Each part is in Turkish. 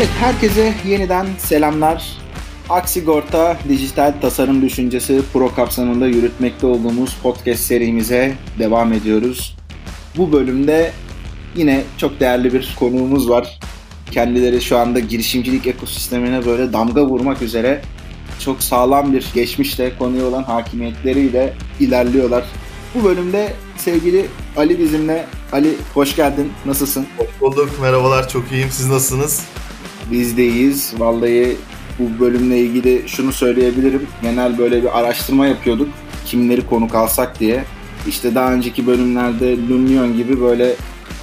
Evet, herkese yeniden selamlar. Aksigorta Dijital Tasarım Düşüncesi Pro kapsamında yürütmekte olduğumuz podcast serimize devam ediyoruz. Bu bölümde yine çok değerli bir konuğumuz var. Kendileri şu anda girişimcilik ekosistemine böyle damga vurmak üzere çok sağlam bir geçmişle konuya olan hakimiyetleriyle ilerliyorlar. Bu bölümde sevgili Ali bizimle. Ali hoş geldin. Nasılsın? Hoş bulduk. Merhabalar. Çok iyiyim. Siz nasılsınız? Biz deyiz. Vallahi bu bölümle ilgili şunu söyleyebilirim. Genel böyle bir araştırma yapıyorduk. Kimleri konuk alsak diye. İşte daha önceki bölümlerde Lumion gibi böyle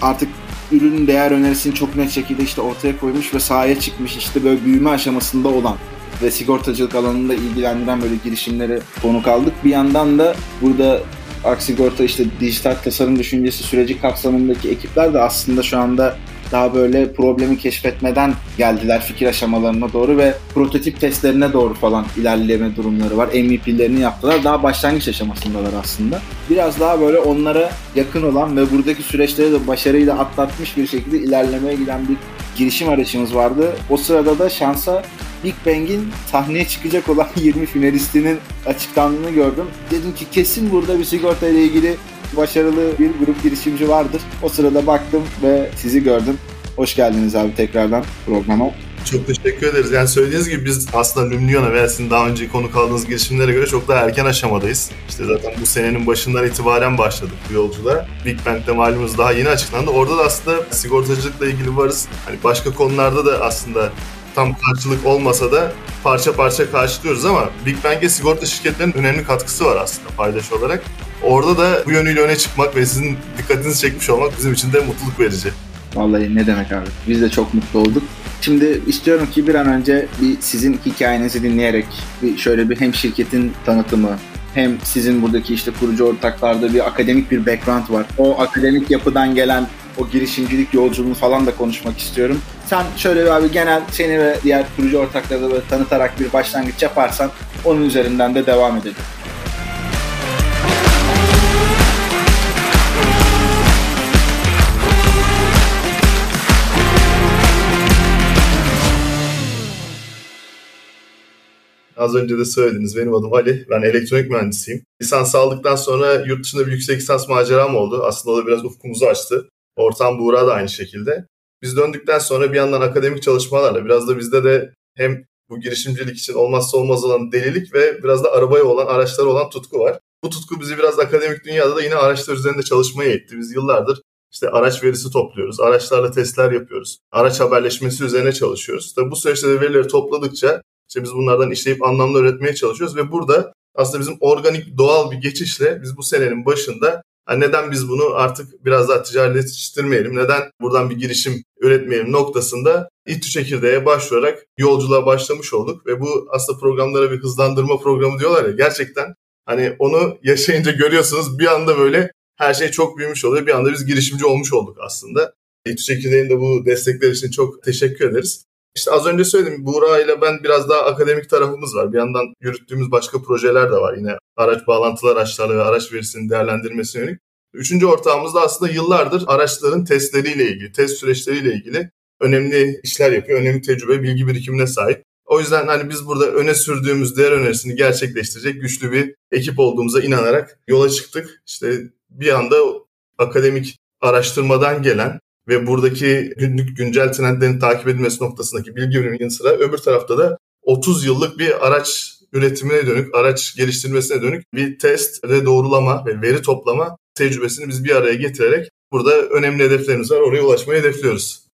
artık ürün değer önerisini çok net şekilde işte ortaya koymuş ve sahaya çıkmış işte böyle büyüme aşamasında olan ve sigortacılık alanında ilgilendiren böyle girişimleri konuk aldık. Bir yandan da burada Aksigorta işte dijital tasarım düşüncesi süreci kapsamındaki ekipler de aslında şu anda daha böyle problemi keşfetmeden geldiler fikir aşamalarına doğru ve prototip testlerine doğru falan ilerleme durumları var. MVP'lerini yaptılar. Daha başlangıç aşamasındalar aslında. Biraz daha böyle onlara yakın olan ve buradaki süreçleri de başarıyla atlatmış bir şekilde ilerlemeye giden bir girişim arayışımız vardı. O sırada da şansa Big Bang'in sahneye çıkacak olan 20 finalistinin açıklandığını gördüm. Dedim ki kesin burada bir sigorta ile ilgili başarılı bir grup girişimci vardır. O sırada baktım ve sizi gördüm. Hoş geldiniz abi tekrardan programa. Çok teşekkür ederiz. Yani söylediğiniz gibi biz aslında Lumniona veya sizin daha önce konu kaldığınız girişimlere göre çok daha erken aşamadayız. İşte zaten bu senenin başından itibaren başladık bu yolculuğa. Big Bang'de malumuz daha yeni açıklandı. Orada da aslında sigortacılıkla ilgili varız. Hani başka konularda da aslında tam karşılık olmasa da parça parça karşılıyoruz ama Big Bang'e sigorta şirketlerinin önemli katkısı var aslında paydaş olarak. Orada da bu yönüyle öne çıkmak ve sizin dikkatinizi çekmiş olmak bizim için de mutluluk verici. Vallahi ne demek abi. Biz de çok mutlu olduk. Şimdi istiyorum ki bir an önce bir sizin hikayenizi dinleyerek bir şöyle bir hem şirketin tanıtımı hem sizin buradaki işte kurucu ortaklarda bir akademik bir background var. O akademik yapıdan gelen o girişimcilik yolculuğunu falan da konuşmak istiyorum. Sen şöyle bir abi genel seni ve diğer kurucu ortakları da böyle tanıtarak bir başlangıç yaparsan onun üzerinden de devam edelim. Az önce de söylediniz. Benim adım Ali. Ben elektronik mühendisiyim. Lisans aldıktan sonra yurt dışında bir yüksek lisans maceram oldu. Aslında o da biraz ufkumuzu açtı. Ortam Buğra da aynı şekilde. Biz döndükten sonra bir yandan akademik çalışmalarla biraz da bizde de hem bu girişimcilik için olmazsa olmaz olan delilik ve biraz da arabaya olan, araçlara olan tutku var. Bu tutku bizi biraz akademik dünyada da yine araçlar üzerinde çalışmaya etti. Biz yıllardır işte araç verisi topluyoruz, araçlarla testler yapıyoruz, araç haberleşmesi üzerine çalışıyoruz. Tabii bu süreçte de verileri topladıkça işte biz bunlardan işleyip anlamlı üretmeye çalışıyoruz ve burada aslında bizim organik doğal bir geçişle biz bu senenin başında yani neden biz bunu artık biraz daha ticaretleştirmeyelim, neden buradan bir girişim üretmeyelim noktasında İTÜ çekirdeğe başvurarak yolculuğa başlamış olduk ve bu aslında programlara bir hızlandırma programı diyorlar ya gerçekten hani onu yaşayınca görüyorsunuz bir anda böyle her şey çok büyümüş oluyor. Bir anda biz girişimci olmuş olduk aslında. İTÜ çekirdeğin de bu destekler için çok teşekkür ederiz. İşte az önce söyledim Buğra ile ben biraz daha akademik tarafımız var. Bir yandan yürüttüğümüz başka projeler de var. Yine araç bağlantılı araçlarla ve araç verisinin değerlendirmesine yönelik. Üçüncü ortağımız da aslında yıllardır araçların testleriyle ilgili, test süreçleriyle ilgili önemli işler yapıyor. Önemli tecrübe, bilgi birikimine sahip. O yüzden hani biz burada öne sürdüğümüz değer önerisini gerçekleştirecek güçlü bir ekip olduğumuza inanarak yola çıktık. İşte bir anda akademik araştırmadan gelen ve buradaki günlük güncel trendlerin takip edilmesi noktasındaki bilgi ürünün yanı sıra öbür tarafta da 30 yıllık bir araç üretimine dönük, araç geliştirmesine dönük bir test ve doğrulama ve veri toplama tecrübesini biz bir araya getirerek burada önemli hedeflerimiz var. Oraya ulaşmayı hedefliyoruz.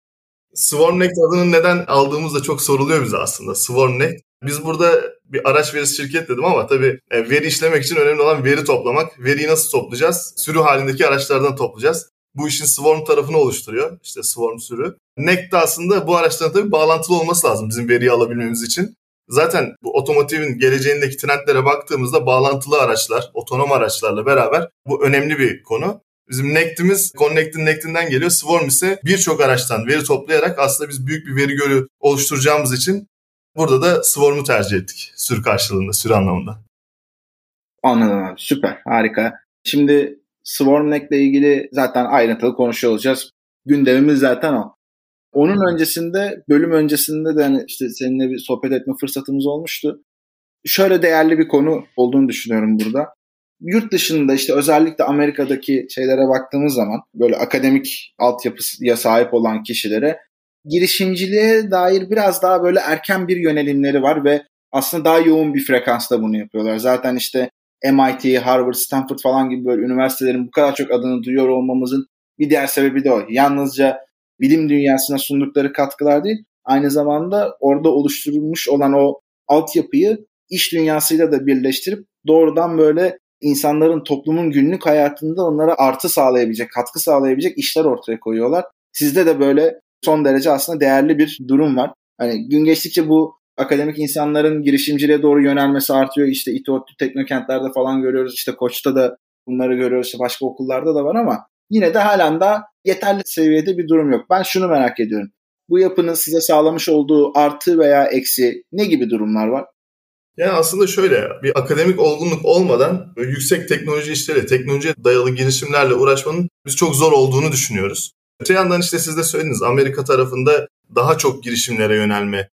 SwarmNect adını neden aldığımız da çok soruluyor bize aslında. SwarmNect. Biz burada bir araç verisi şirket dedim ama tabii e, veri işlemek için önemli olan veri toplamak. Veriyi nasıl toplayacağız? Sürü halindeki araçlardan toplayacağız bu işin Swarm tarafını oluşturuyor. İşte Swarm sürü. NEC de aslında bu araçların tabii bağlantılı olması lazım bizim veriyi alabilmemiz için. Zaten bu otomotivin geleceğindeki trendlere baktığımızda bağlantılı araçlar, otonom araçlarla beraber bu önemli bir konu. Bizim Nect'imiz Connect'in Nect'inden geliyor. Swarm ise birçok araçtan veri toplayarak aslında biz büyük bir veri gölü oluşturacağımız için burada da Swarm'u tercih ettik. Sürü karşılığında, sürü anlamında. Anladım abi. Süper. Harika. Şimdi SwarmNet ile ilgili zaten ayrıntılı konuşuyor. Gündemimiz zaten o. Onun öncesinde, bölüm öncesinde de hani işte seninle bir sohbet etme fırsatımız olmuştu. Şöyle değerli bir konu olduğunu düşünüyorum burada. Yurt dışında işte özellikle Amerika'daki şeylere baktığımız zaman böyle akademik altyapıya sahip olan kişilere girişimciliğe dair biraz daha böyle erken bir yönelimleri var ve aslında daha yoğun bir frekansta bunu yapıyorlar. Zaten işte MIT, Harvard, Stanford falan gibi böyle üniversitelerin bu kadar çok adını duyuyor olmamızın bir diğer sebebi de o. Yalnızca bilim dünyasına sundukları katkılar değil, aynı zamanda orada oluşturulmuş olan o altyapıyı iş dünyasıyla da birleştirip doğrudan böyle insanların toplumun günlük hayatında onlara artı sağlayabilecek, katkı sağlayabilecek işler ortaya koyuyorlar. Sizde de böyle son derece aslında değerli bir durum var. Hani gün geçtikçe bu akademik insanların girişimciliğe doğru yönelmesi artıyor. İşte İTÜ, teknokentlerde falan görüyoruz. İşte Koç'ta da bunları görüyoruz. İşte başka okullarda da var ama yine de halen daha yeterli seviyede bir durum yok. Ben şunu merak ediyorum. Bu yapının size sağlamış olduğu artı veya eksi ne gibi durumlar var? Yani aslında şöyle bir akademik olgunluk olmadan yüksek teknoloji işleri, teknolojiye dayalı girişimlerle uğraşmanın biz çok zor olduğunu düşünüyoruz. Öte yandan işte siz de söylediniz Amerika tarafında daha çok girişimlere yönelme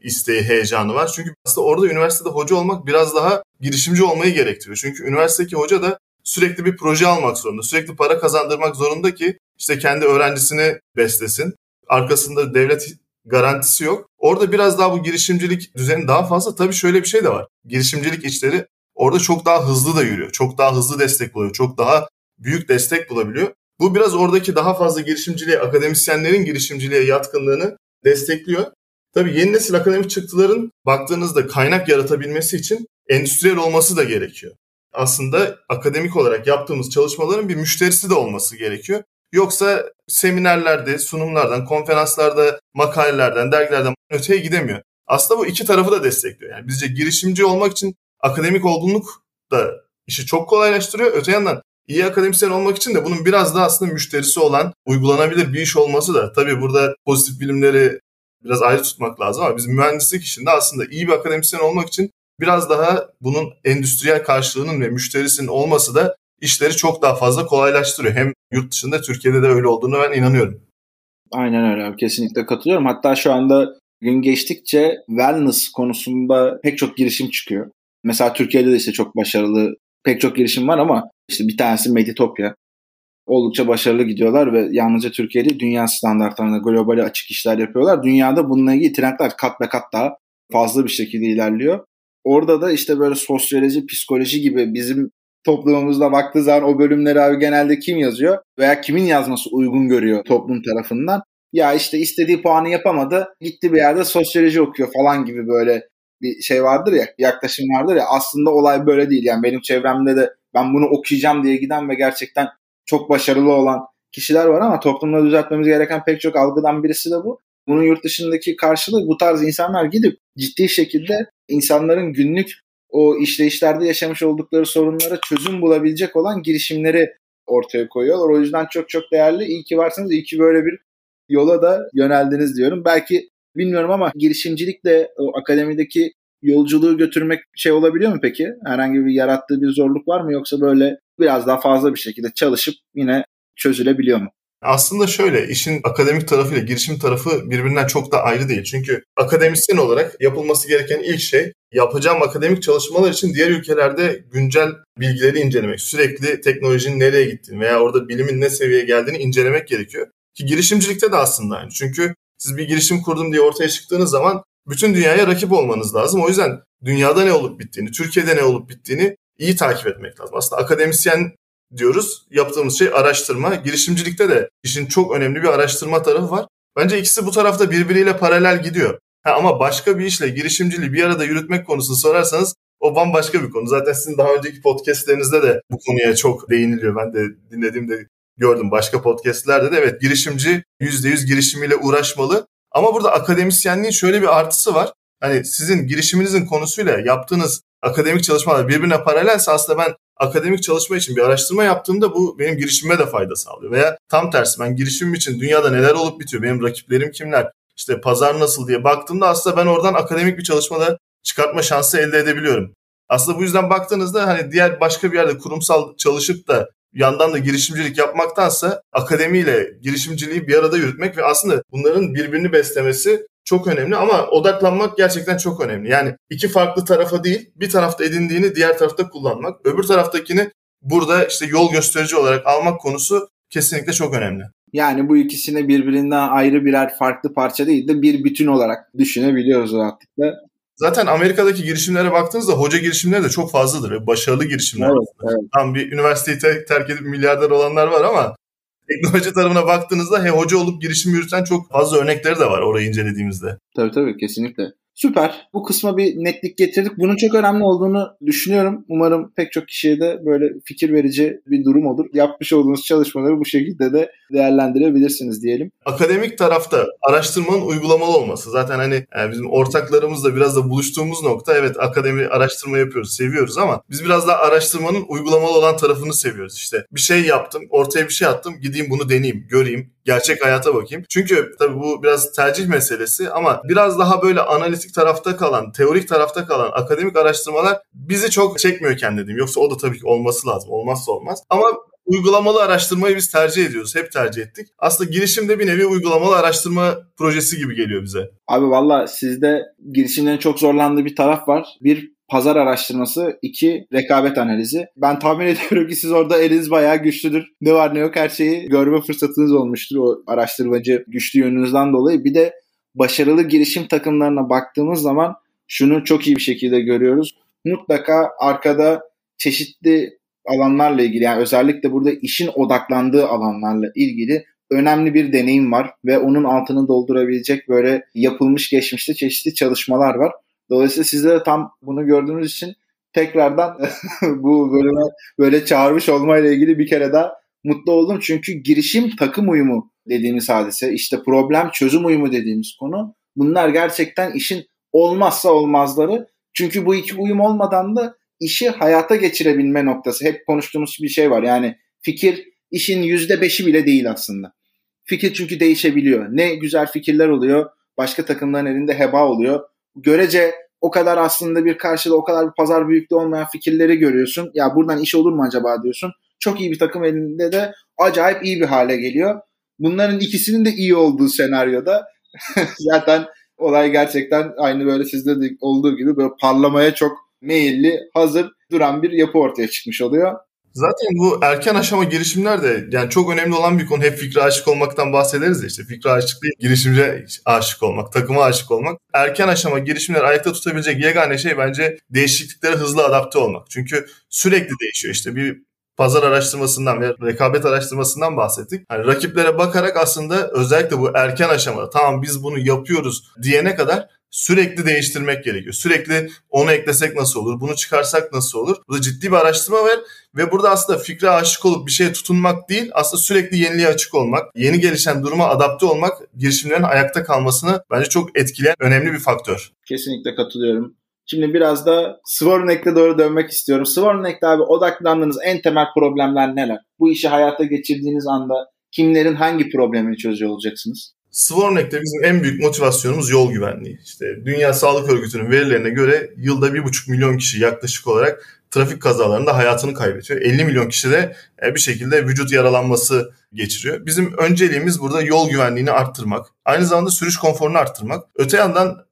isteği, heyecanı var. Çünkü aslında orada üniversitede hoca olmak biraz daha girişimci olmayı gerektiriyor. Çünkü üniversitedeki hoca da sürekli bir proje almak zorunda. Sürekli para kazandırmak zorunda ki işte kendi öğrencisini beslesin. Arkasında devlet garantisi yok. Orada biraz daha bu girişimcilik düzeni daha fazla. Tabii şöyle bir şey de var. Girişimcilik işleri orada çok daha hızlı da yürüyor. Çok daha hızlı destek buluyor. Çok daha büyük destek bulabiliyor. Bu biraz oradaki daha fazla girişimciliğe, akademisyenlerin girişimciliğe yatkınlığını destekliyor. Tabii yeni nesil akademik çıktıların baktığınızda kaynak yaratabilmesi için endüstriyel olması da gerekiyor. Aslında akademik olarak yaptığımız çalışmaların bir müşterisi de olması gerekiyor. Yoksa seminerlerde, sunumlardan, konferanslarda, makalelerden, dergilerden öteye gidemiyor. Aslında bu iki tarafı da destekliyor. Yani bizce girişimci olmak için akademik olgunluk da işi çok kolaylaştırıyor. Öte yandan iyi akademisyen olmak için de bunun biraz daha aslında müşterisi olan, uygulanabilir bir iş olması da tabii burada pozitif bilimleri biraz ayrı tutmak lazım ama biz mühendislik işinde aslında iyi bir akademisyen olmak için biraz daha bunun endüstriyel karşılığının ve müşterisinin olması da işleri çok daha fazla kolaylaştırıyor. Hem yurt dışında Türkiye'de de öyle olduğunu ben inanıyorum. Aynen öyle kesinlikle katılıyorum. Hatta şu anda gün geçtikçe wellness konusunda pek çok girişim çıkıyor. Mesela Türkiye'de de işte çok başarılı pek çok girişim var ama işte bir tanesi Meditopya. Oldukça başarılı gidiyorlar ve yalnızca Türkiye'de dünya standartlarına globali açık işler yapıyorlar. Dünyada bununla ilgili trendler kat be kat daha fazla bir şekilde ilerliyor. Orada da işte böyle sosyoloji, psikoloji gibi bizim toplumumuzda baktığı zaman o bölümleri abi genelde kim yazıyor veya kimin yazması uygun görüyor toplum tarafından. Ya işte istediği puanı yapamadı gitti bir yerde sosyoloji okuyor falan gibi böyle bir şey vardır ya yaklaşım vardır ya aslında olay böyle değil. Yani benim çevremde de ben bunu okuyacağım diye giden ve gerçekten çok başarılı olan kişiler var ama toplumda düzeltmemiz gereken pek çok algıdan birisi de bu. Bunun yurt dışındaki karşılığı bu tarz insanlar gidip ciddi şekilde insanların günlük o işleyişlerde yaşamış oldukları sorunlara çözüm bulabilecek olan girişimleri ortaya koyuyorlar. O yüzden çok çok değerli. İyi ki varsınız. İyi ki böyle bir yola da yöneldiniz diyorum. Belki bilmiyorum ama girişimcilikle o akademideki yolculuğu götürmek şey olabiliyor mu peki? Herhangi bir yarattığı bir zorluk var mı yoksa böyle biraz daha fazla bir şekilde çalışıp yine çözülebiliyor mu? Aslında şöyle işin akademik tarafıyla girişim tarafı birbirinden çok da ayrı değil. Çünkü akademisyen olarak yapılması gereken ilk şey yapacağım akademik çalışmalar için diğer ülkelerde güncel bilgileri incelemek. Sürekli teknolojinin nereye gittiğini veya orada bilimin ne seviyeye geldiğini incelemek gerekiyor. Ki girişimcilikte de aslında aynı. Çünkü siz bir girişim kurdum diye ortaya çıktığınız zaman bütün dünyaya rakip olmanız lazım. O yüzden dünyada ne olup bittiğini, Türkiye'de ne olup bittiğini iyi takip etmek lazım. Aslında akademisyen diyoruz. Yaptığımız şey araştırma. Girişimcilikte de işin çok önemli bir araştırma tarafı var. Bence ikisi bu tarafta birbiriyle paralel gidiyor. Ha, ama başka bir işle girişimciliği bir arada yürütmek konusunu sorarsanız o bambaşka bir konu. Zaten sizin daha önceki podcastlerinizde de bu konuya çok değiniliyor. Ben de dinlediğimde gördüm başka podcastlerde de. Evet girişimci %100 girişimiyle uğraşmalı. Ama burada akademisyenliğin şöyle bir artısı var. Hani sizin girişiminizin konusuyla yaptığınız akademik çalışmalar birbirine paralelse aslında ben akademik çalışma için bir araştırma yaptığımda bu benim girişimime de fayda sağlıyor. Veya tam tersi ben girişimim için dünyada neler olup bitiyor, benim rakiplerim kimler, işte pazar nasıl diye baktığımda aslında ben oradan akademik bir çalışmada çıkartma şansı elde edebiliyorum. Aslında bu yüzden baktığınızda hani diğer başka bir yerde kurumsal çalışıp da yandan da girişimcilik yapmaktansa akademiyle girişimciliği bir arada yürütmek ve aslında bunların birbirini beslemesi çok önemli ama odaklanmak gerçekten çok önemli. Yani iki farklı tarafa değil bir tarafta edindiğini diğer tarafta kullanmak. Öbür taraftakini burada işte yol gösterici olarak almak konusu kesinlikle çok önemli. Yani bu ikisini birbirinden ayrı birer farklı parça değil de bir bütün olarak düşünebiliyoruz rahatlıkla. Zaten Amerika'daki girişimlere baktığınızda hoca girişimleri de çok fazladır. Başarılı girişimler. Evet, evet. Tam bir üniversiteyi terk edip milyarder olanlar var ama teknoloji tarafına baktığınızda he, hoca olup girişim yürüten çok fazla örnekleri de var orayı incelediğimizde. Tabii tabii kesinlikle. Süper. Bu kısma bir netlik getirdik. Bunun çok önemli olduğunu düşünüyorum. Umarım pek çok kişiye de böyle fikir verici bir durum olur. Yapmış olduğunuz çalışmaları bu şekilde de değerlendirebilirsiniz diyelim. Akademik tarafta araştırmanın uygulamalı olması. Zaten hani yani bizim ortaklarımızla biraz da buluştuğumuz nokta evet akademi araştırma yapıyoruz, seviyoruz ama biz biraz daha araştırmanın uygulamalı olan tarafını seviyoruz. İşte bir şey yaptım, ortaya bir şey attım, gideyim bunu deneyeyim, göreyim, gerçek hayata bakayım. Çünkü tabii bu biraz tercih meselesi ama biraz daha böyle analitik tarafta kalan, teorik tarafta kalan akademik araştırmalar bizi çok çekmiyor kendim. Yoksa o da tabii ki olması lazım. Olmazsa olmaz. Ama uygulamalı araştırmayı biz tercih ediyoruz. Hep tercih ettik. Aslında girişim de bir nevi uygulamalı araştırma projesi gibi geliyor bize. Abi valla sizde girişimlerin çok zorlandığı bir taraf var. Bir pazar araştırması, iki rekabet analizi. Ben tahmin ediyorum ki siz orada eliniz bayağı güçlüdür. Ne var ne yok her şeyi görme fırsatınız olmuştur o araştırmacı güçlü yönünüzden dolayı. Bir de başarılı girişim takımlarına baktığımız zaman şunu çok iyi bir şekilde görüyoruz. Mutlaka arkada çeşitli alanlarla ilgili yani özellikle burada işin odaklandığı alanlarla ilgili önemli bir deneyim var ve onun altını doldurabilecek böyle yapılmış geçmişte çeşitli çalışmalar var. Dolayısıyla sizde de tam bunu gördüğünüz için tekrardan bu bölüme böyle çağırmış olmayla ilgili bir kere daha mutlu oldum. Çünkü girişim takım uyumu dediğimiz hadise, işte problem çözüm uyumu dediğimiz konu bunlar gerçekten işin olmazsa olmazları. Çünkü bu iki uyum olmadan da işi hayata geçirebilme noktası. Hep konuştuğumuz bir şey var. Yani fikir işin yüzde beşi bile değil aslında. Fikir çünkü değişebiliyor. Ne güzel fikirler oluyor. Başka takımların elinde heba oluyor görece o kadar aslında bir karşıda o kadar bir pazar büyüklüğü olmayan fikirleri görüyorsun. Ya buradan iş olur mu acaba diyorsun. Çok iyi bir takım elinde de acayip iyi bir hale geliyor. Bunların ikisinin de iyi olduğu senaryoda zaten olay gerçekten aynı böyle sizde de olduğu gibi böyle parlamaya çok meyilli, hazır duran bir yapı ortaya çıkmış oluyor. Zaten bu erken aşama girişimler de yani çok önemli olan bir konu. Hep fikre aşık olmaktan bahsederiz işte. Fikre aşık değil, girişimce aşık olmak, takıma aşık olmak. Erken aşama girişimler ayakta tutabilecek yegane şey bence değişikliklere hızlı adapte olmak. Çünkü sürekli değişiyor işte. Bir pazar araştırmasından ve rekabet araştırmasından bahsettik. Yani rakiplere bakarak aslında özellikle bu erken aşamada tamam biz bunu yapıyoruz diyene kadar sürekli değiştirmek gerekiyor. Sürekli onu eklesek nasıl olur, bunu çıkarsak nasıl olur? Bu da ciddi bir araştırma var ve burada aslında fikre aşık olup bir şeye tutunmak değil, aslında sürekli yeniliğe açık olmak, yeni gelişen duruma adapte olmak girişimlerin ayakta kalmasını bence çok etkileyen önemli bir faktör. Kesinlikle katılıyorum. Şimdi biraz da Swarneck'e doğru dönmek istiyorum. Swarneck'te abi odaklandığınız en temel problemler neler? Bu işi hayata geçirdiğiniz anda kimlerin hangi problemini çözüyor olacaksınız? Swarneck'te bizim en büyük motivasyonumuz yol güvenliği. İşte Dünya Sağlık Örgütü'nün verilerine göre yılda 1,5 milyon kişi yaklaşık olarak trafik kazalarında hayatını kaybediyor. 50 milyon kişi de e, bir şekilde vücut yaralanması geçiriyor. Bizim önceliğimiz burada yol güvenliğini arttırmak. Aynı zamanda sürüş konforunu arttırmak. Öte yandan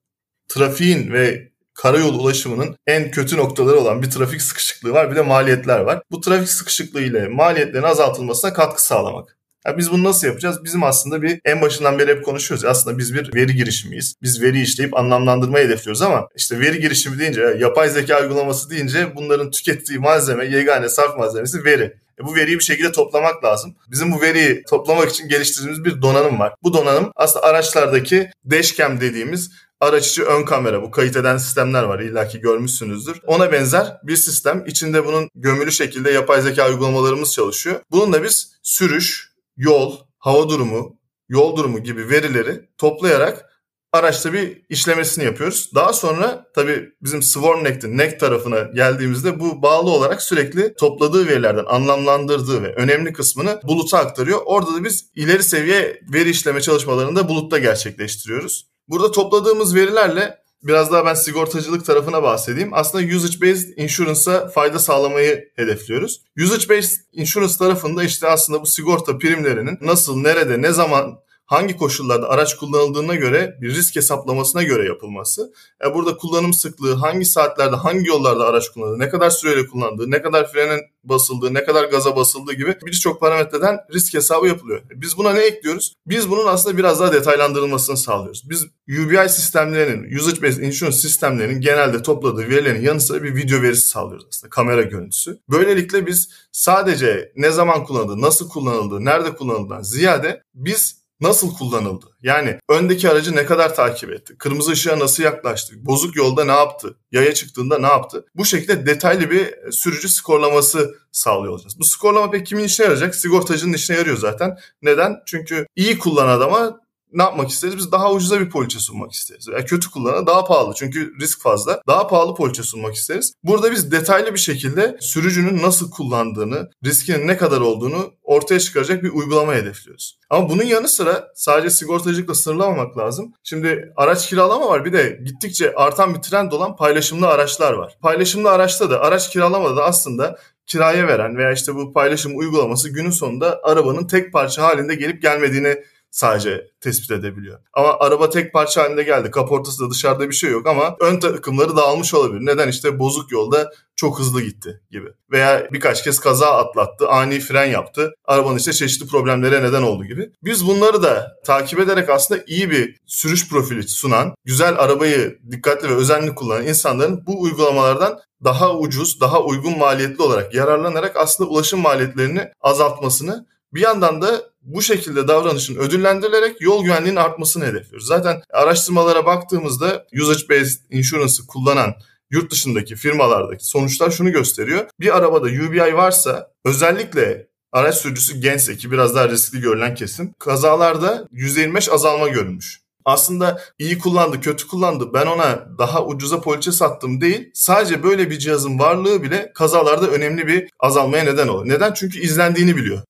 trafiğin ve karayolu ulaşımının en kötü noktaları olan bir trafik sıkışıklığı var bir de maliyetler var. Bu trafik sıkışıklığı ile maliyetlerin azaltılmasına katkı sağlamak. Ya biz bunu nasıl yapacağız? Bizim aslında bir en başından beri hep konuşuyoruz. Aslında biz bir veri girişimiyiz. Biz veri işleyip anlamlandırmayı hedefliyoruz ama işte veri girişimi deyince, yapay zeka uygulaması deyince bunların tükettiği malzeme, yegane sarf malzemesi veri. E bu veriyi bir şekilde toplamak lazım. Bizim bu veriyi toplamak için geliştirdiğimiz bir donanım var. Bu donanım aslında araçlardaki dashcam dediğimiz araç içi ön kamera bu kayıt eden sistemler var illaki görmüşsünüzdür. Ona benzer bir sistem. İçinde bunun gömülü şekilde yapay zeka uygulamalarımız çalışıyor. Bununla biz sürüş, yol, hava durumu, yol durumu gibi verileri toplayarak araçta bir işlemesini yapıyoruz. Daha sonra tabii bizim SwarmNect'in NEC tarafına geldiğimizde bu bağlı olarak sürekli topladığı verilerden anlamlandırdığı ve önemli kısmını buluta aktarıyor. Orada da biz ileri seviye veri işleme çalışmalarını da bulutta gerçekleştiriyoruz. Burada topladığımız verilerle Biraz daha ben sigortacılık tarafına bahsedeyim. Aslında usage based insurance'a fayda sağlamayı hedefliyoruz. Usage based insurance tarafında işte aslında bu sigorta primlerinin nasıl, nerede, ne zaman hangi koşullarda araç kullanıldığına göre bir risk hesaplamasına göre yapılması. E, burada kullanım sıklığı, hangi saatlerde, hangi yollarda araç kullanıldığı, ne kadar süreyle kullandığı, ne kadar frenin basıldığı, ne kadar gaza basıldığı gibi birçok parametreden risk hesabı yapılıyor. E, biz buna ne ekliyoruz? Biz bunun aslında biraz daha detaylandırılmasını sağlıyoruz. Biz UBI sistemlerinin, Usage Based Insurance sistemlerinin genelde topladığı verilerin yanı sıra bir video verisi sağlıyoruz aslında, kamera görüntüsü. Böylelikle biz sadece ne zaman kullanıldığı, nasıl kullanıldığı, nerede kullanıldığından ziyade biz nasıl kullanıldı? Yani öndeki aracı ne kadar takip etti? Kırmızı ışığa nasıl yaklaştı? Bozuk yolda ne yaptı? Yaya çıktığında ne yaptı? Bu şekilde detaylı bir sürücü skorlaması sağlıyor olacağız. Bu skorlama pek kimin işine yarayacak? Sigortacının işine yarıyor zaten. Neden? Çünkü iyi kullanan adama ne yapmak isteriz? Biz daha ucuza bir poliçe sunmak isteriz. Yani kötü kullanana daha pahalı çünkü risk fazla. Daha pahalı poliçe sunmak isteriz. Burada biz detaylı bir şekilde sürücünün nasıl kullandığını, riskinin ne kadar olduğunu ortaya çıkaracak bir uygulama hedefliyoruz. Ama bunun yanı sıra sadece sigortacılıkla sınırlamamak lazım. Şimdi araç kiralama var bir de gittikçe artan bir trend olan paylaşımlı araçlar var. Paylaşımlı araçta da araç kiralamada da aslında kiraya veren veya işte bu paylaşım uygulaması günün sonunda arabanın tek parça halinde gelip gelmediğini sadece tespit edebiliyor. Ama araba tek parça halinde geldi. Kaportası da dışarıda bir şey yok ama ön takımları dağılmış olabilir. Neden? işte bozuk yolda çok hızlı gitti gibi. Veya birkaç kez kaza atlattı, ani fren yaptı. Arabanın işte çeşitli problemlere neden oldu gibi. Biz bunları da takip ederek aslında iyi bir sürüş profili sunan, güzel arabayı dikkatli ve özenli kullanan insanların bu uygulamalardan daha ucuz, daha uygun maliyetli olarak yararlanarak aslında ulaşım maliyetlerini azaltmasını bir yandan da bu şekilde davranışın ödüllendirilerek yol güvenliğinin artmasını hedefliyoruz. Zaten araştırmalara baktığımızda usage based insurance'ı kullanan yurt dışındaki firmalardaki sonuçlar şunu gösteriyor. Bir arabada UBI varsa özellikle araç sürücüsü gençse ki biraz daha riskli görülen kesim kazalarda %25 azalma görülmüş. Aslında iyi kullandı, kötü kullandı. Ben ona daha ucuza poliçe sattım değil. Sadece böyle bir cihazın varlığı bile kazalarda önemli bir azalmaya neden oluyor. Neden? Çünkü izlendiğini biliyor.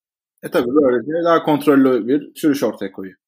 E tabii böylece daha kontrollü bir sürüş ortaya koyuyor.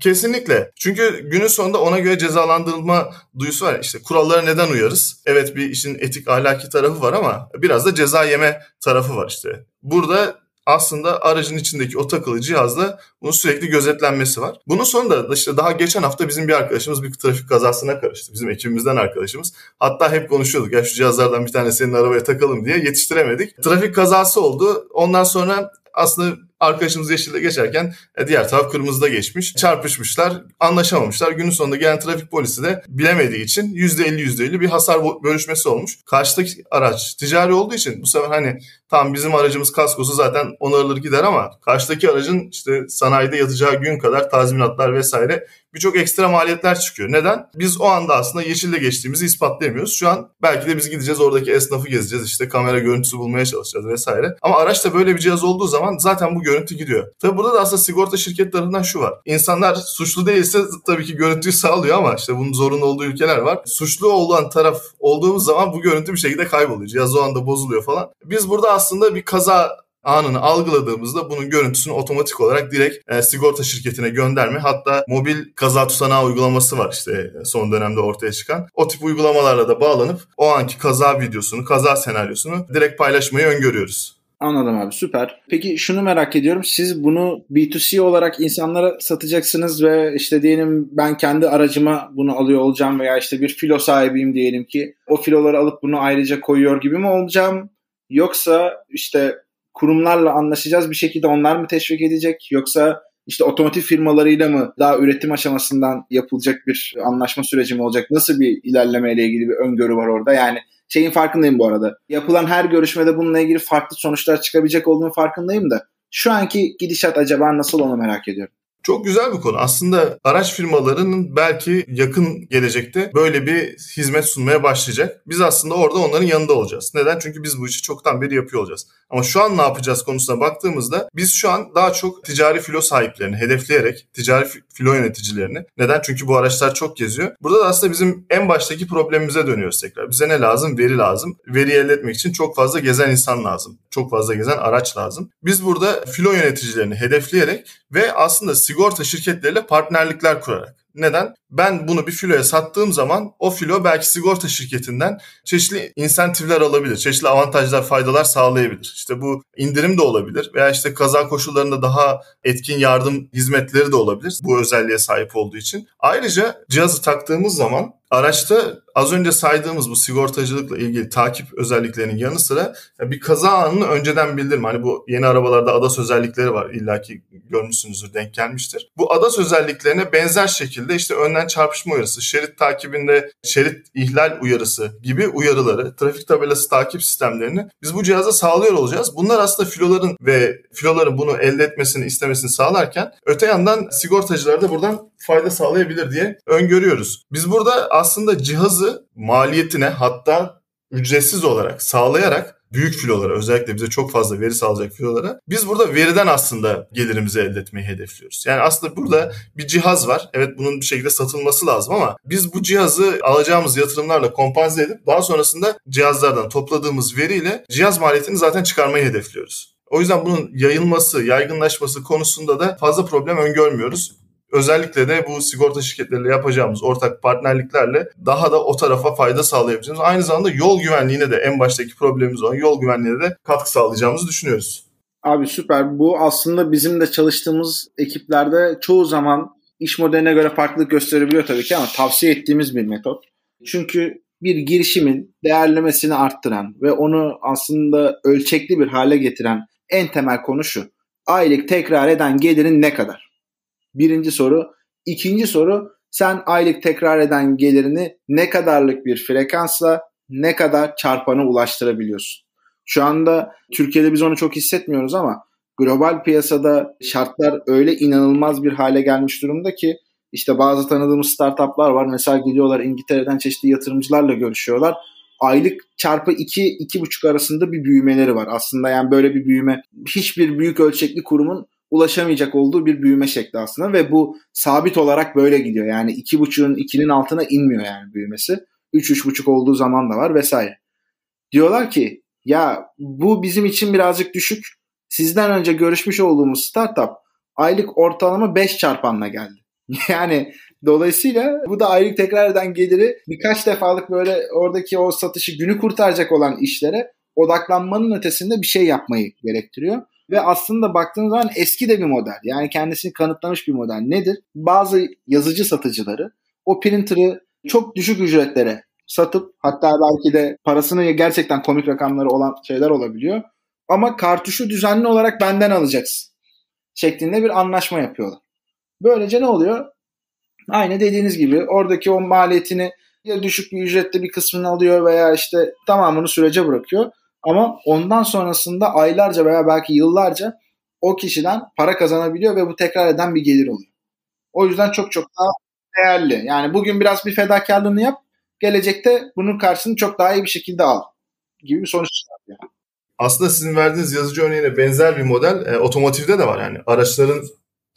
Kesinlikle. Çünkü günün sonunda ona göre cezalandırılma duyusu var. İşte kurallara neden uyarız? Evet bir işin etik ahlaki tarafı var ama biraz da ceza yeme tarafı var işte. Burada aslında aracın içindeki o takılı cihazla bunun sürekli gözetlenmesi var. Bunun sonunda işte daha geçen hafta bizim bir arkadaşımız bir trafik kazasına karıştı. Bizim ekibimizden arkadaşımız. Hatta hep konuşuyorduk ya şu cihazlardan bir tane senin arabaya takalım diye yetiştiremedik. Trafik kazası oldu. Ondan sonra aslında arkadaşımız yeşilde geçerken e, diğer taraf kırmızıda geçmiş. Çarpışmışlar, anlaşamamışlar. Günün sonunda gelen trafik polisi de bilemediği için %50 %50 bir hasar bölüşmesi olmuş. Karşıdaki araç ticari olduğu için bu sefer hani tam bizim aracımız kaskosu zaten onarılır gider ama karşıdaki aracın işte sanayide yatacağı gün kadar tazminatlar vesaire birçok ekstra maliyetler çıkıyor. Neden? Biz o anda aslında yeşilde geçtiğimizi ispatlayamıyoruz. Şu an belki de biz gideceğiz oradaki esnafı gezeceğiz işte kamera görüntüsü bulmaya çalışacağız vesaire. Ama araçta böyle bir cihaz olduğu zaman zaten bu görüntü gidiyor. Tabi burada da aslında sigorta şirketlerinden şu var. İnsanlar suçlu değilse tabii ki görüntüyü sağlıyor ama işte bunun zorunlu olduğu ülkeler var. Suçlu olan taraf olduğumuz zaman bu görüntü bir şekilde kayboluyor. Cihaz o anda bozuluyor falan. Biz burada aslında bir kaza anını algıladığımızda bunun görüntüsünü otomatik olarak direkt e, sigorta şirketine gönderme hatta mobil kaza tutanağı uygulaması var işte son dönemde ortaya çıkan. O tip uygulamalarla da bağlanıp o anki kaza videosunu, kaza senaryosunu direkt paylaşmayı öngörüyoruz. Anladım abi süper. Peki şunu merak ediyorum. Siz bunu B2C olarak insanlara satacaksınız ve işte diyelim ben kendi aracıma bunu alıyor olacağım veya işte bir filo sahibiyim diyelim ki o filoları alıp bunu ayrıca koyuyor gibi mi olacağım? Yoksa işte kurumlarla anlaşacağız bir şekilde onlar mı teşvik edecek yoksa işte otomotiv firmalarıyla mı daha üretim aşamasından yapılacak bir anlaşma süreci mi olacak? Nasıl bir ilerlemeyle ilgili bir öngörü var orada? Yani şeyin farkındayım bu arada. Yapılan her görüşmede bununla ilgili farklı sonuçlar çıkabilecek olduğunu farkındayım da şu anki gidişat acaba nasıl onu merak ediyorum. Çok güzel bir konu. Aslında araç firmalarının belki yakın gelecekte böyle bir hizmet sunmaya başlayacak. Biz aslında orada onların yanında olacağız. Neden? Çünkü biz bu işi çoktan beri yapıyor olacağız. Ama şu an ne yapacağız konusuna baktığımızda biz şu an daha çok ticari filo sahiplerini hedefleyerek ticari filo yöneticilerini. Neden? Çünkü bu araçlar çok geziyor. Burada da aslında bizim en baştaki problemimize dönüyoruz tekrar. Bize ne lazım? Veri lazım. Veri elde etmek için çok fazla gezen insan lazım. Çok fazla gezen araç lazım. Biz burada filo yöneticilerini hedefleyerek ve aslında sigorta şirketleriyle partnerlikler kurarak Neden? Ben bunu bir filoya sattığım zaman o filo belki sigorta şirketinden çeşitli insentifler alabilir. Çeşitli avantajlar, faydalar sağlayabilir. İşte bu indirim de olabilir veya işte kaza koşullarında daha etkin yardım hizmetleri de olabilir. Bu özelliğe sahip olduğu için. Ayrıca cihazı taktığımız zaman Araçta az önce saydığımız bu sigortacılıkla ilgili takip özelliklerinin yanı sıra bir kaza anını önceden bildirme. Hani bu yeni arabalarda ADAS özellikleri var. İlla ki görmüşsünüzdür, denk gelmiştir. Bu ADAS özelliklerine benzer şekilde işte önden çarpışma uyarısı, şerit takibinde şerit ihlal uyarısı gibi uyarıları, trafik tabelası takip sistemlerini biz bu cihaza sağlıyor olacağız. Bunlar aslında filoların ve filoların bunu elde etmesini, istemesini sağlarken öte yandan sigortacılar da buradan fayda sağlayabilir diye öngörüyoruz. Biz burada aslında cihazı maliyetine hatta ücretsiz olarak sağlayarak büyük filolara özellikle bize çok fazla veri sağlayacak filolara biz burada veriden aslında gelirimizi elde etmeyi hedefliyoruz. Yani aslında burada bir cihaz var. Evet bunun bir şekilde satılması lazım ama biz bu cihazı alacağımız yatırımlarla kompanze edip daha sonrasında cihazlardan topladığımız veriyle cihaz maliyetini zaten çıkarmayı hedefliyoruz. O yüzden bunun yayılması, yaygınlaşması konusunda da fazla problem öngörmüyoruz. Özellikle de bu sigorta şirketleriyle yapacağımız ortak partnerliklerle daha da o tarafa fayda sağlayabileceğimiz. Aynı zamanda yol güvenliğine de en baştaki problemimiz olan yol güvenliğine de katkı sağlayacağımızı düşünüyoruz. Abi süper. Bu aslında bizim de çalıştığımız ekiplerde çoğu zaman iş modeline göre farklılık gösterebiliyor tabii ki ama tavsiye ettiğimiz bir metot. Çünkü bir girişimin değerlemesini arttıran ve onu aslında ölçekli bir hale getiren en temel konu şu. Aylık tekrar eden gelirin ne kadar? Birinci soru. İkinci soru sen aylık tekrar eden gelirini ne kadarlık bir frekansla ne kadar çarpana ulaştırabiliyorsun? Şu anda Türkiye'de biz onu çok hissetmiyoruz ama global piyasada şartlar öyle inanılmaz bir hale gelmiş durumda ki işte bazı tanıdığımız startuplar var. Mesela gidiyorlar İngiltere'den çeşitli yatırımcılarla görüşüyorlar. Aylık çarpı 2 iki, 2,5 arasında bir büyümeleri var. Aslında yani böyle bir büyüme hiçbir büyük ölçekli kurumun ulaşamayacak olduğu bir büyüme şekli aslında ve bu sabit olarak böyle gidiyor. Yani 2.5'ün 2'nin altına inmiyor yani büyümesi. 3-3.5 olduğu zaman da var vesaire. Diyorlar ki ya bu bizim için birazcık düşük. Sizden önce görüşmüş olduğumuz startup aylık ortalama 5 çarpanla geldi. yani dolayısıyla bu da aylık tekrar eden geliri birkaç defalık böyle oradaki o satışı günü kurtaracak olan işlere odaklanmanın ötesinde bir şey yapmayı gerektiriyor. Ve aslında baktığınız zaman eski de bir model. Yani kendisini kanıtlamış bir model. Nedir? Bazı yazıcı satıcıları o printer'ı çok düşük ücretlere satıp hatta belki de parasını gerçekten komik rakamları olan şeyler olabiliyor. Ama kartuşu düzenli olarak benden alacaksın şeklinde bir anlaşma yapıyorlar. Böylece ne oluyor? Aynı dediğiniz gibi oradaki o maliyetini ya düşük bir ücrette bir kısmını alıyor veya işte tamamını sürece bırakıyor. Ama ondan sonrasında aylarca veya belki yıllarca o kişiden para kazanabiliyor ve bu tekrar eden bir gelir oluyor. O yüzden çok çok daha değerli. Yani bugün biraz bir fedakarlığını yap, gelecekte bunun karşılığını çok daha iyi bir şekilde al gibi bir sonuç çıkartıyor. Aslında sizin verdiğiniz yazıcı örneğine benzer bir model e, otomotivde de var. Yani araçların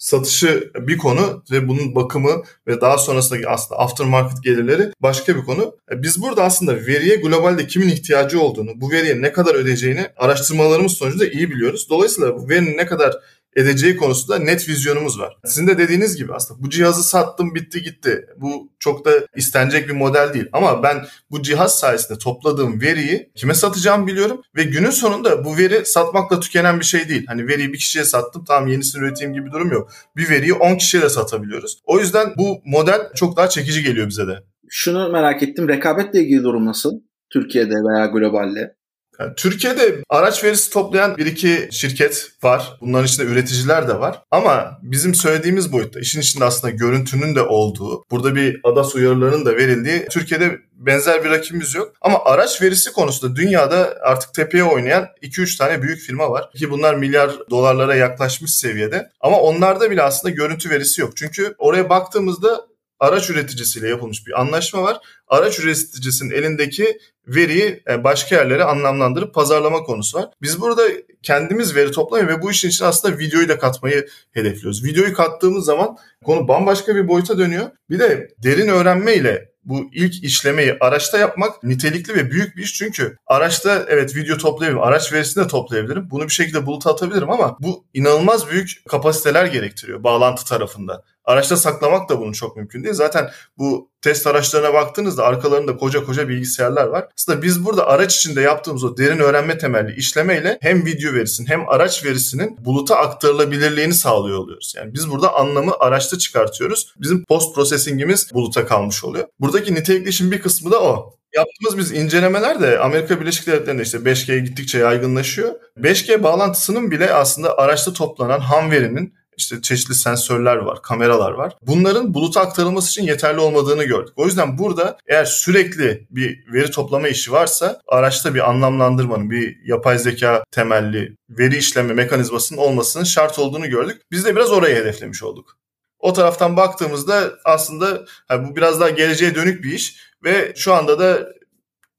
satışı bir konu ve bunun bakımı ve daha sonrasındaki aslında aftermarket gelirleri başka bir konu. E, biz burada aslında veriye globalde kimin ihtiyacı olduğunu, bu veriye ne kadar ödeyeceğini araştırmalarımız sonucunda iyi biliyoruz. Dolayısıyla bu verinin ne kadar edeceği konusunda net vizyonumuz var. Sizin de dediğiniz gibi aslında bu cihazı sattım bitti gitti. Bu çok da istenecek bir model değil. Ama ben bu cihaz sayesinde topladığım veriyi kime satacağımı biliyorum ve günün sonunda bu veri satmakla tükenen bir şey değil. Hani veriyi bir kişiye sattım tamam yenisini üreteyim gibi bir durum yok. Bir veriyi 10 kişiye de satabiliyoruz. O yüzden bu model çok daha çekici geliyor bize de. Şunu merak ettim. Rekabetle ilgili durum nasıl? Türkiye'de veya globalde? Yani Türkiye'de araç verisi toplayan bir iki şirket var. Bunların içinde üreticiler de var. Ama bizim söylediğimiz boyutta işin içinde aslında görüntünün de olduğu, burada bir ADAS uyarılarının da verildiği Türkiye'de benzer bir rakibimiz yok. Ama araç verisi konusunda dünyada artık tepeye oynayan 2-3 tane büyük firma var. Ki bunlar milyar dolarlara yaklaşmış seviyede. Ama onlarda bile aslında görüntü verisi yok. Çünkü oraya baktığımızda araç üreticisiyle yapılmış bir anlaşma var. Araç üreticisinin elindeki veriyi e, başka yerlere anlamlandırıp pazarlama konusu var. Biz burada kendimiz veri toplamayı ve bu işin için aslında videoyu da katmayı hedefliyoruz. Videoyu kattığımız zaman konu bambaşka bir boyuta dönüyor. Bir de derin öğrenme ile bu ilk işlemeyi araçta yapmak nitelikli ve büyük bir iş. Çünkü araçta evet video toplayabilirim, araç verisini de toplayabilirim. Bunu bir şekilde buluta atabilirim ama bu inanılmaz büyük kapasiteler gerektiriyor bağlantı tarafında. Araçta saklamak da bunun çok mümkün değil. Zaten bu test araçlarına baktığınızda arkalarında koca koca bilgisayarlar var. Aslında biz burada araç içinde yaptığımız o derin öğrenme temelli işlemeyle hem video verisinin hem araç verisinin buluta aktarılabilirliğini sağlıyor oluyoruz. Yani biz burada anlamı araçta çıkartıyoruz. Bizim post processing'imiz buluta kalmış oluyor. Buradaki nitelikli işin bir kısmı da o. Yaptığımız biz incelemeler de Amerika Birleşik Devletleri'nde işte 5G gittikçe yaygınlaşıyor. 5G bağlantısının bile aslında araçta toplanan ham verinin işte çeşitli sensörler var, kameralar var. Bunların buluta aktarılması için yeterli olmadığını gördük. O yüzden burada eğer sürekli bir veri toplama işi varsa araçta bir anlamlandırmanın, bir yapay zeka temelli veri işleme mekanizmasının olmasının şart olduğunu gördük. Biz de biraz orayı hedeflemiş olduk. O taraftan baktığımızda aslında yani bu biraz daha geleceğe dönük bir iş ve şu anda da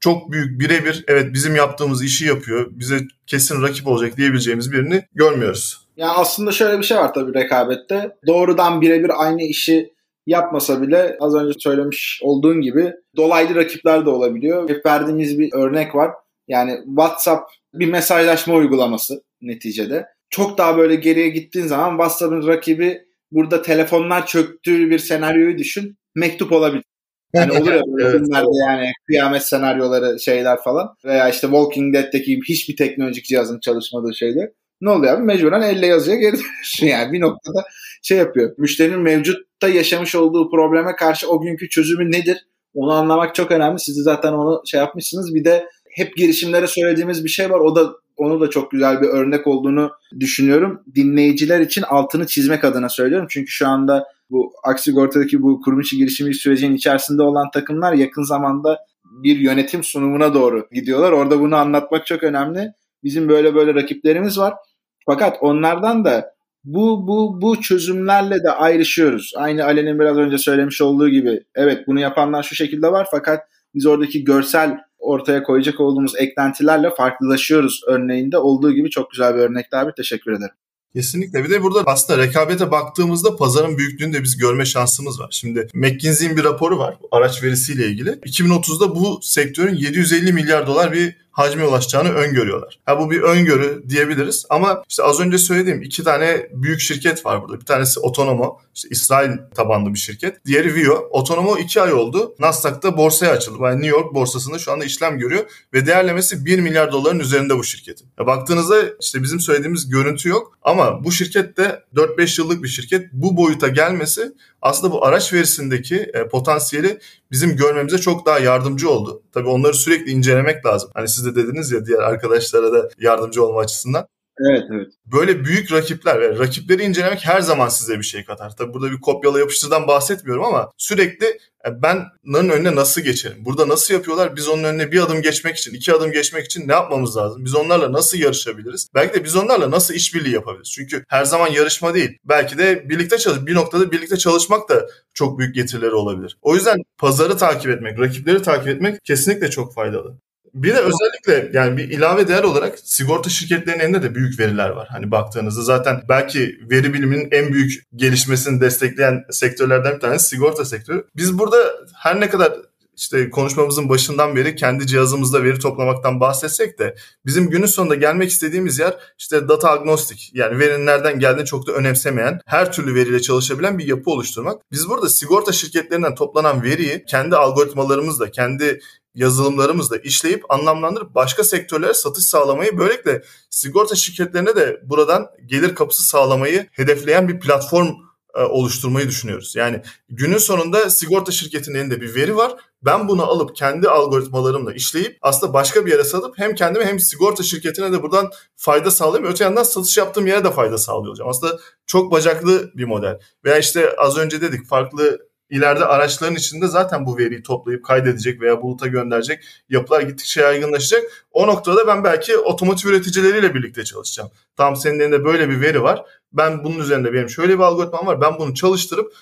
çok büyük birebir evet bizim yaptığımız işi yapıyor, bize kesin rakip olacak diyebileceğimiz birini görmüyoruz. Yani aslında şöyle bir şey var tabii rekabette. Doğrudan birebir aynı işi yapmasa bile az önce söylemiş olduğun gibi dolaylı rakipler de olabiliyor. Hep verdiğimiz bir örnek var. Yani WhatsApp bir mesajlaşma uygulaması neticede. Çok daha böyle geriye gittiğin zaman WhatsApp'ın rakibi burada telefonlar çöktüğü bir senaryoyu düşün. Mektup olabilir. Yani olur ya böyle filmlerde yani kıyamet senaryoları şeyler falan. Veya işte Walking Dead'deki hiçbir teknolojik cihazın çalışmadığı şeyler. Ne oluyor abi? Mecburen elle yazıya geri dönüyorsun yani. Bir noktada şey yapıyor. Müşterinin mevcutta yaşamış olduğu probleme karşı o günkü çözümü nedir? Onu anlamak çok önemli. Siz de zaten onu şey yapmışsınız. Bir de hep girişimlere söylediğimiz bir şey var. O da onu da çok güzel bir örnek olduğunu düşünüyorum. Dinleyiciler için altını çizmek adına söylüyorum. Çünkü şu anda bu Aksigorta'daki bu kurum içi girişimcilik sürecinin içerisinde olan takımlar yakın zamanda bir yönetim sunumuna doğru gidiyorlar. Orada bunu anlatmak çok önemli. Bizim böyle böyle rakiplerimiz var. Fakat onlardan da bu bu bu çözümlerle de ayrışıyoruz. Aynı Ali'nin biraz önce söylemiş olduğu gibi. Evet bunu yapanlar şu şekilde var fakat biz oradaki görsel ortaya koyacak olduğumuz eklentilerle farklılaşıyoruz örneğinde olduğu gibi çok güzel bir örnekti abi. Teşekkür ederim. Kesinlikle. Bir de burada aslında rekabete baktığımızda pazarın büyüklüğünü de biz görme şansımız var. Şimdi McKinsey'in bir raporu var araç verisiyle ilgili. 2030'da bu sektörün 750 milyar dolar bir hacme ulaşacağını öngörüyorlar. Ha bu bir öngörü diyebiliriz ama işte az önce söylediğim iki tane büyük şirket var burada. Bir tanesi Otonomo, işte İsrail tabanlı bir şirket. Diğeri Vio. Otonomo iki ay oldu. Nasdaq'ta borsaya açıldı. Yani New York borsasında şu anda işlem görüyor ve değerlemesi 1 milyar doların üzerinde bu şirketin. Ya baktığınızda işte bizim söylediğimiz görüntü yok ama bu şirket de 4-5 yıllık bir şirket. Bu boyuta gelmesi aslında bu araç verisindeki e, potansiyeli bizim görmemize çok daha yardımcı oldu. Tabii onları sürekli incelemek lazım. Hani siz de dediniz ya diğer arkadaşlara da yardımcı olma açısından. Evet evet. Böyle büyük rakipler ve rakipleri incelemek her zaman size bir şey katar. Tabii burada bir kopyala yapıştırdan bahsetmiyorum ama sürekli e, ben bunların önüne nasıl geçerim? Burada nasıl yapıyorlar? Biz onun önüne bir adım geçmek için, iki adım geçmek için ne yapmamız lazım? Biz onlarla nasıl yarışabiliriz? Belki de biz onlarla nasıl işbirliği yapabiliriz? Çünkü her zaman yarışma değil. Belki de birlikte çalış, bir noktada birlikte çalışmak da çok büyük getirileri olabilir. O yüzden pazarı takip etmek, rakipleri takip etmek kesinlikle çok faydalı. Bir de özellikle yani bir ilave değer olarak sigorta şirketlerinin elinde de büyük veriler var. Hani baktığınızda zaten belki veri biliminin en büyük gelişmesini destekleyen sektörlerden bir tanesi sigorta sektörü. Biz burada her ne kadar işte konuşmamızın başından beri kendi cihazımızda veri toplamaktan bahsetsek de bizim günün sonunda gelmek istediğimiz yer işte data agnostik yani verinin nereden geldiğini çok da önemsemeyen her türlü veriyle çalışabilen bir yapı oluşturmak. Biz burada sigorta şirketlerinden toplanan veriyi kendi algoritmalarımızla, kendi yazılımlarımızla işleyip anlamlandırıp başka sektörlere satış sağlamayı böylelikle sigorta şirketlerine de buradan gelir kapısı sağlamayı hedefleyen bir platform e, oluşturmayı düşünüyoruz. Yani günün sonunda sigorta şirketinin elinde bir veri var. Ben bunu alıp kendi algoritmalarımla işleyip aslında başka bir yere satıp hem kendime hem sigorta şirketine de buradan fayda sağlayayım. Öte yandan satış yaptığım yere de fayda sağlıyor olacağım. Aslında çok bacaklı bir model. Veya işte az önce dedik farklı ileride araçların içinde zaten bu veriyi toplayıp kaydedecek veya buluta gönderecek yapılar gittikçe yaygınlaşacak. O noktada ben belki otomotiv üreticileriyle birlikte çalışacağım. Tam senin elinde böyle bir veri var. Ben bunun üzerinde benim şöyle bir algoritmam var. Ben bunu çalıştırıp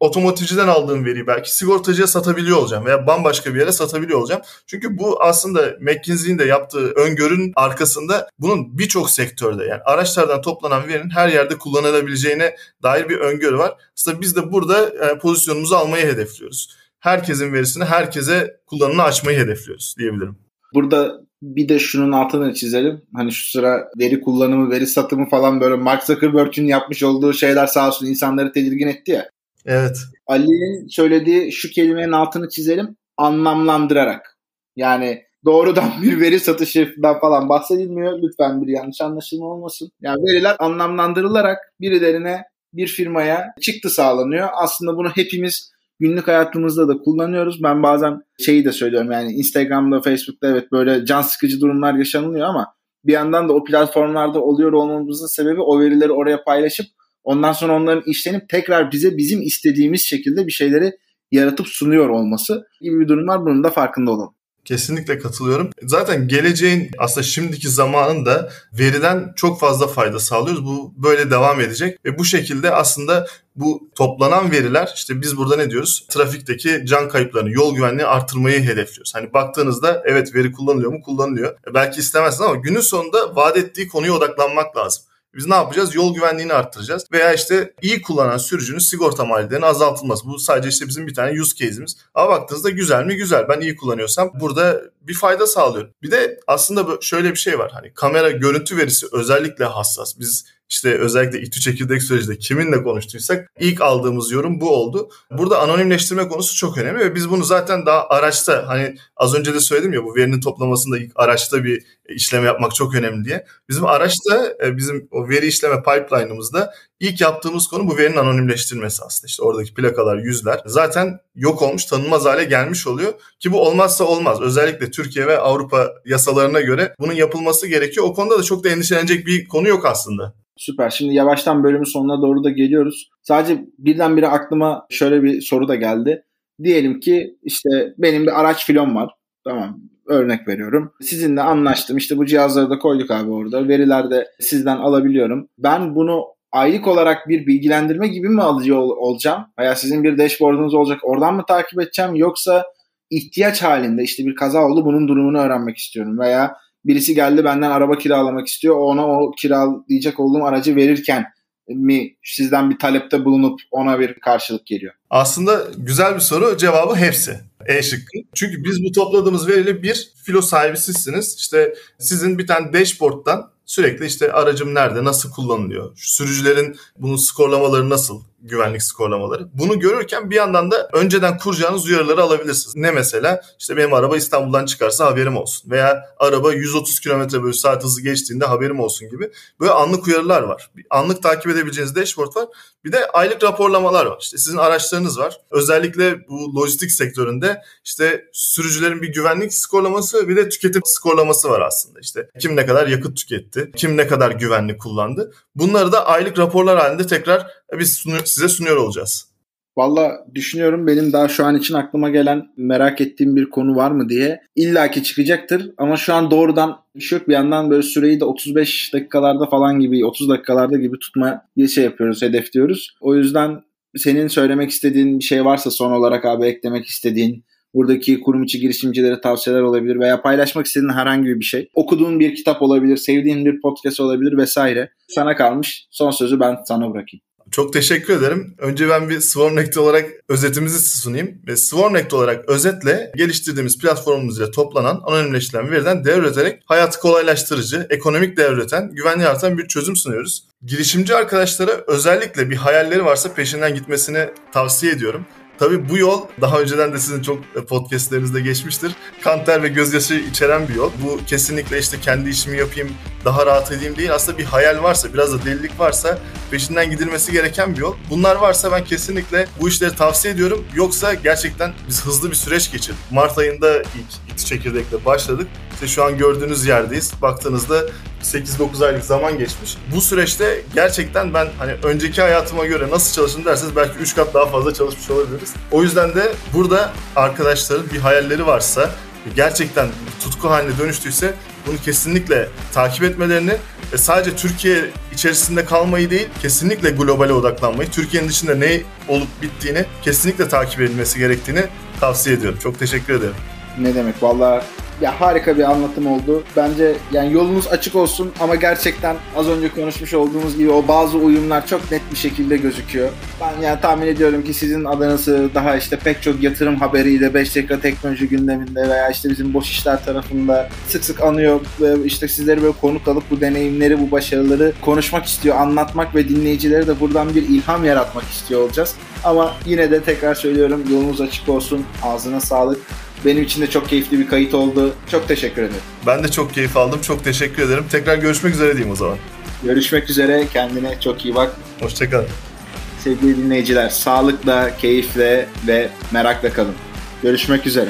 otomotivciden aldığım veriyi belki sigortacıya satabiliyor olacağım veya bambaşka bir yere satabiliyor olacağım. Çünkü bu aslında McKinsey'in de yaptığı öngörünün arkasında bunun birçok sektörde yani araçlardan toplanan verinin her yerde kullanılabileceğine dair bir öngörü var. Aslında biz de burada e, pozisyonumuzu almayı hedefliyoruz. Herkesin verisini herkese kullanımını açmayı hedefliyoruz diyebilirim. Burada bir de şunun altını çizelim. Hani şu sıra veri kullanımı, veri satımı falan böyle Mark Zuckerberg'ün yapmış olduğu şeyler sağ olsun insanları tedirgin etti ya. Evet. Ali'nin söylediği şu kelimenin altını çizelim anlamlandırarak. Yani doğrudan bir veri satışından falan bahsedilmiyor. Lütfen bir yanlış anlaşılma olmasın. Yani veriler anlamlandırılarak birilerine bir firmaya çıktı sağlanıyor. Aslında bunu hepimiz günlük hayatımızda da kullanıyoruz. Ben bazen şeyi de söylüyorum yani Instagram'da, Facebook'ta evet böyle can sıkıcı durumlar yaşanılıyor ama bir yandan da o platformlarda oluyor olmamızın sebebi o verileri oraya paylaşıp ondan sonra onların işlenip tekrar bize bizim istediğimiz şekilde bir şeyleri yaratıp sunuyor olması gibi bir durum var. Bunun da farkında olalım. Kesinlikle katılıyorum. Zaten geleceğin aslında şimdiki zamanında veriden çok fazla fayda sağlıyoruz. Bu böyle devam edecek ve bu şekilde aslında bu toplanan veriler işte biz burada ne diyoruz? Trafikteki can kayıplarını, yol güvenliği artırmayı hedefliyoruz. Hani baktığınızda evet veri kullanılıyor mu? Kullanılıyor. E belki istemezsin ama günün sonunda vaat ettiği konuya odaklanmak lazım. Biz ne yapacağız? Yol güvenliğini arttıracağız. Veya işte iyi kullanan sürücünün sigorta maliyetlerinin azaltılması. Bu sadece işte bizim bir tane use case'imiz. Ama baktığınızda güzel mi? Güzel. Ben iyi kullanıyorsam burada bir fayda sağlıyorum. Bir de aslında şöyle bir şey var. Hani kamera görüntü verisi özellikle hassas. Biz işte özellikle İTÜ çekirdek sürecinde kiminle konuştuysak ilk aldığımız yorum bu oldu. Burada anonimleştirme konusu çok önemli ve biz bunu zaten daha araçta hani az önce de söyledim ya bu verinin toplamasında ilk araçta bir işlem yapmak çok önemli diye. Bizim araçta e, bizim o veri işleme pipeline'ımızda ilk yaptığımız konu bu verinin anonimleştirilmesi aslında. İşte oradaki plakalar, yüzler zaten yok olmuş, tanınmaz hale gelmiş oluyor ki bu olmazsa olmaz. Özellikle Türkiye ve Avrupa yasalarına göre bunun yapılması gerekiyor. O konuda da çok da endişelenecek bir konu yok aslında. Süper. Şimdi yavaştan bölümün sonuna doğru da geliyoruz. Sadece birdenbire aklıma şöyle bir soru da geldi. Diyelim ki işte benim bir araç filom var. Tamam örnek veriyorum. Sizinle anlaştım. İşte bu cihazları da koyduk abi orada. Veriler de sizden alabiliyorum. Ben bunu aylık olarak bir bilgilendirme gibi mi alıcı ol- olacağım? Veya sizin bir dashboardunuz olacak. Oradan mı takip edeceğim? Yoksa ihtiyaç halinde işte bir kaza oldu bunun durumunu öğrenmek istiyorum. Veya birisi geldi benden araba kiralamak istiyor. Ona o kiralayacak olduğum aracı verirken mi sizden bir talepte bulunup ona bir karşılık geliyor? Aslında güzel bir soru. Cevabı hepsi. E şıkkı. Çünkü biz bu topladığımız veriyle bir filo sahibi sizsiniz. İşte sizin bir tane dashboard'dan sürekli işte aracım nerede, nasıl kullanılıyor, sürücülerin bunun skorlamaları nasıl, güvenlik skorlamaları. Bunu görürken bir yandan da önceden kuracağınız uyarıları alabilirsiniz. Ne mesela? İşte benim araba İstanbul'dan çıkarsa haberim olsun. Veya araba 130 km bölü saat hızı geçtiğinde haberim olsun gibi. Böyle anlık uyarılar var. Anlık takip edebileceğiniz dashboard var. Bir de aylık raporlamalar var. İşte sizin araçlarınız var. Özellikle bu lojistik sektöründe işte sürücülerin bir güvenlik skorlaması bir de tüketim skorlaması var aslında. İşte kim ne kadar yakıt tüketti, kim ne kadar güvenli kullandı. Bunları da aylık raporlar halinde tekrar biz size sunuyor olacağız. Valla düşünüyorum benim daha şu an için aklıma gelen merak ettiğim bir konu var mı diye. İlla ki çıkacaktır ama şu an doğrudan bir şey yok. Bir yandan böyle süreyi de 35 dakikalarda falan gibi 30 dakikalarda gibi tutma şey yapıyoruz, hedefliyoruz. O yüzden senin söylemek istediğin bir şey varsa son olarak abi eklemek istediğin buradaki kurum içi girişimcilere tavsiyeler olabilir veya paylaşmak istediğin herhangi bir şey. Okuduğun bir kitap olabilir, sevdiğin bir podcast olabilir vesaire. Sana kalmış. Son sözü ben sana bırakayım. Çok teşekkür ederim. Önce ben bir SwarmNect olarak özetimizi sunayım. Ve SwarmNect olarak özetle geliştirdiğimiz platformumuz ile toplanan anonimleştirilen veriden değer üreterek hayatı kolaylaştırıcı, ekonomik değer üreten, güvenli artan bir çözüm sunuyoruz. Girişimci arkadaşlara özellikle bir hayalleri varsa peşinden gitmesini tavsiye ediyorum. Tabii bu yol daha önceden de sizin çok podcastlerinizde geçmiştir. Kanter ve gözyaşı içeren bir yol. Bu kesinlikle işte kendi işimi yapayım, daha rahat edeyim değil. Aslında bir hayal varsa, biraz da delilik varsa peşinden gidilmesi gereken bir yol. Bunlar varsa ben kesinlikle bu işleri tavsiye ediyorum. Yoksa gerçekten biz hızlı bir süreç geçirdik. Mart ayında ilk iti çekirdekle başladık. İşte şu an gördüğünüz yerdeyiz. Baktığınızda 8-9 aylık zaman geçmiş. Bu süreçte gerçekten ben hani önceki hayatıma göre nasıl çalıştım derseniz belki 3 kat daha fazla çalışmış olabiliriz. O yüzden de burada arkadaşların bir hayalleri varsa gerçekten tutku haline dönüştüyse bunu kesinlikle takip etmelerini ve sadece Türkiye içerisinde kalmayı değil kesinlikle globale odaklanmayı, Türkiye'nin dışında ne olup bittiğini kesinlikle takip edilmesi gerektiğini tavsiye ediyorum. Çok teşekkür ederim. Ne demek? Valla ya harika bir anlatım oldu. Bence yani yolunuz açık olsun ama gerçekten az önce konuşmuş olduğumuz gibi o bazı uyumlar çok net bir şekilde gözüküyor. Ben yani tahmin ediyorum ki sizin adınızı daha işte pek çok yatırım haberiyle 5 dakika teknoloji gündeminde veya işte bizim boş işler tarafında sık sık anıyor ve işte sizleri böyle konuk alıp bu deneyimleri, bu başarıları konuşmak istiyor, anlatmak ve dinleyicilere de buradan bir ilham yaratmak istiyor olacağız. Ama yine de tekrar söylüyorum yolunuz açık olsun. Ağzına sağlık. Benim için de çok keyifli bir kayıt oldu. Çok teşekkür ederim. Ben de çok keyif aldım. Çok teşekkür ederim. Tekrar görüşmek üzere diyeyim o zaman. Görüşmek üzere. Kendine çok iyi bak. Hoşçakal. Sevgili dinleyiciler, sağlıkla, keyifle ve merakla kalın. Görüşmek üzere.